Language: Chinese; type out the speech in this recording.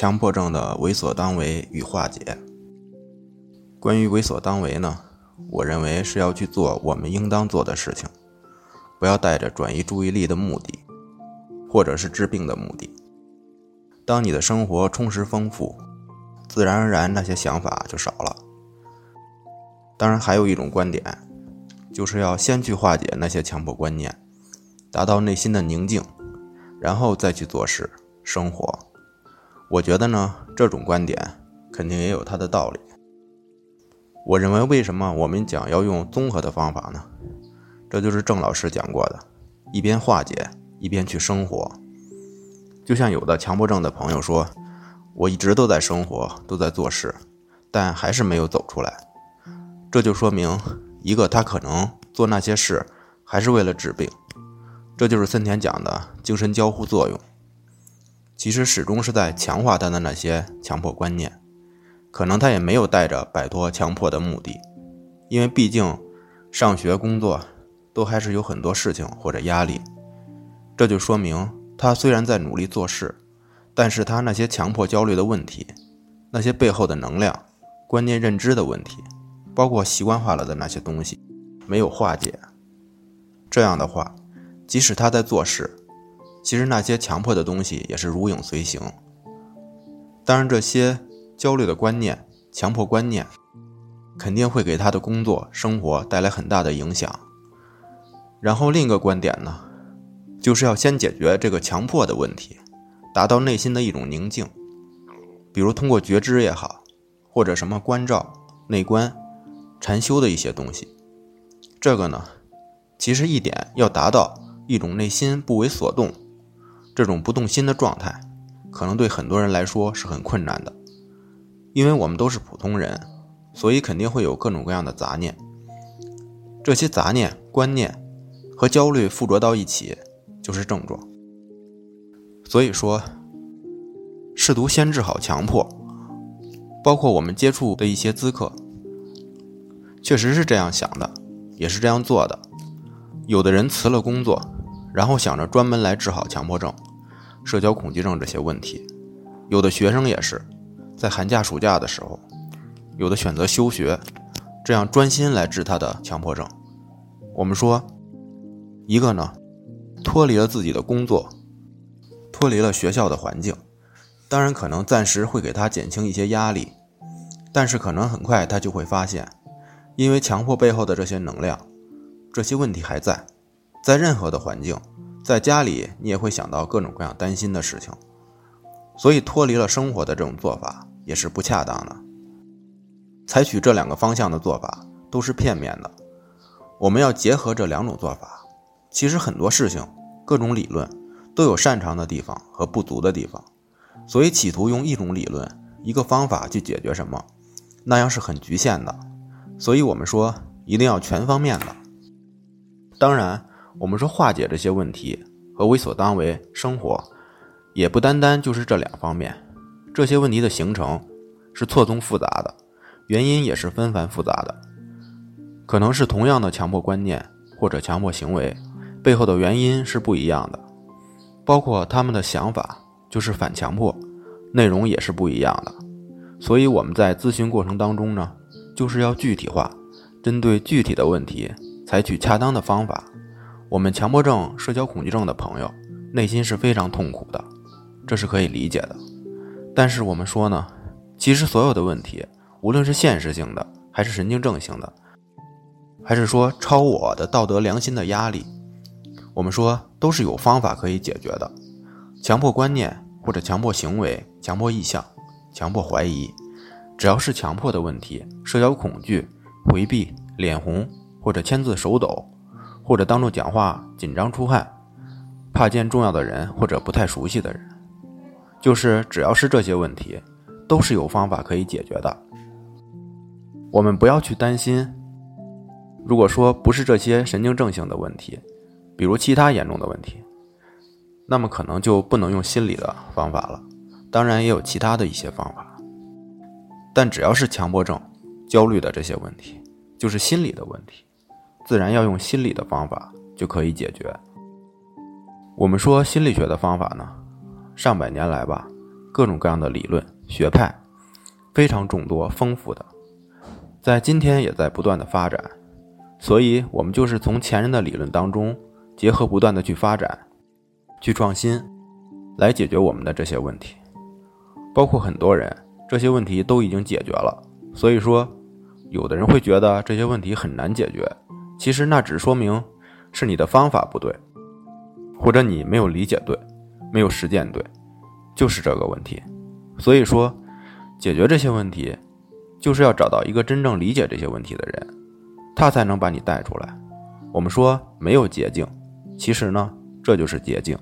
强迫症的为所当为与化解。关于为所当为呢，我认为是要去做我们应当做的事情，不要带着转移注意力的目的，或者是治病的目的。当你的生活充实丰富，自然而然那些想法就少了。当然，还有一种观点，就是要先去化解那些强迫观念，达到内心的宁静，然后再去做事生活。我觉得呢，这种观点肯定也有它的道理。我认为，为什么我们讲要用综合的方法呢？这就是郑老师讲过的，一边化解，一边去生活。就像有的强迫症的朋友说：“我一直都在生活，都在做事，但还是没有走出来。”这就说明，一个他可能做那些事还是为了治病，这就是森田讲的精神交互作用。其实始终是在强化他的那些强迫观念，可能他也没有带着摆脱强迫的目的，因为毕竟上学、工作都还是有很多事情或者压力。这就说明他虽然在努力做事，但是他那些强迫焦虑的问题，那些背后的能量、观念认知的问题，包括习惯化了的那些东西，没有化解。这样的话，即使他在做事。其实那些强迫的东西也是如影随形。当然，这些焦虑的观念、强迫观念，肯定会给他的工作、生活带来很大的影响。然后另一个观点呢，就是要先解决这个强迫的问题，达到内心的一种宁静。比如通过觉知也好，或者什么关照、内观、禅修的一些东西。这个呢，其实一点要达到一种内心不为所动。这种不动心的状态，可能对很多人来说是很困难的，因为我们都是普通人，所以肯定会有各种各样的杂念。这些杂念、观念和焦虑附着到一起，就是症状。所以说，试图先治好强迫，包括我们接触的一些咨客，确实是这样想的，也是这样做的。有的人辞了工作，然后想着专门来治好强迫症。社交恐惧症这些问题，有的学生也是在寒假、暑假的时候，有的选择休学，这样专心来治他的强迫症。我们说，一个呢，脱离了自己的工作，脱离了学校的环境，当然可能暂时会给他减轻一些压力，但是可能很快他就会发现，因为强迫背后的这些能量，这些问题还在，在任何的环境。在家里，你也会想到各种各样担心的事情，所以脱离了生活的这种做法也是不恰当的。采取这两个方向的做法都是片面的，我们要结合这两种做法。其实很多事情、各种理论都有擅长的地方和不足的地方，所以企图用一种理论、一个方法去解决什么，那样是很局限的。所以我们说一定要全方面的。当然。我们说化解这些问题和为所当为生活，也不单单就是这两方面。这些问题的形成是错综复杂的，原因也是纷繁复杂的。可能是同样的强迫观念或者强迫行为，背后的原因是不一样的。包括他们的想法就是反强迫，内容也是不一样的。所以我们在咨询过程当中呢，就是要具体化，针对具体的问题，采取恰当的方法。我们强迫症、社交恐惧症的朋友，内心是非常痛苦的，这是可以理解的。但是我们说呢，其实所有的问题，无论是现实性的，还是神经症性的，还是说超我的道德良心的压力，我们说都是有方法可以解决的。强迫观念或者强迫行为、强迫意向、强迫怀疑，只要是强迫的问题，社交恐惧、回避、脸红或者签字手抖。或者当众讲话紧张出汗，怕见重要的人或者不太熟悉的人，就是只要是这些问题，都是有方法可以解决的。我们不要去担心。如果说不是这些神经症性的问题，比如其他严重的问题，那么可能就不能用心理的方法了。当然也有其他的一些方法，但只要是强迫症、焦虑的这些问题，就是心理的问题。自然要用心理的方法就可以解决。我们说心理学的方法呢，上百年来吧，各种各样的理论学派，非常众多丰富的，在今天也在不断的发展。所以，我们就是从前人的理论当中，结合不断的去发展，去创新，来解决我们的这些问题。包括很多人，这些问题都已经解决了。所以说，有的人会觉得这些问题很难解决，其实那只说明是你的方法不对，或者你没有理解对，没有实践对。就是这个问题，所以说，解决这些问题，就是要找到一个真正理解这些问题的人，他才能把你带出来。我们说没有捷径，其实呢，这就是捷径。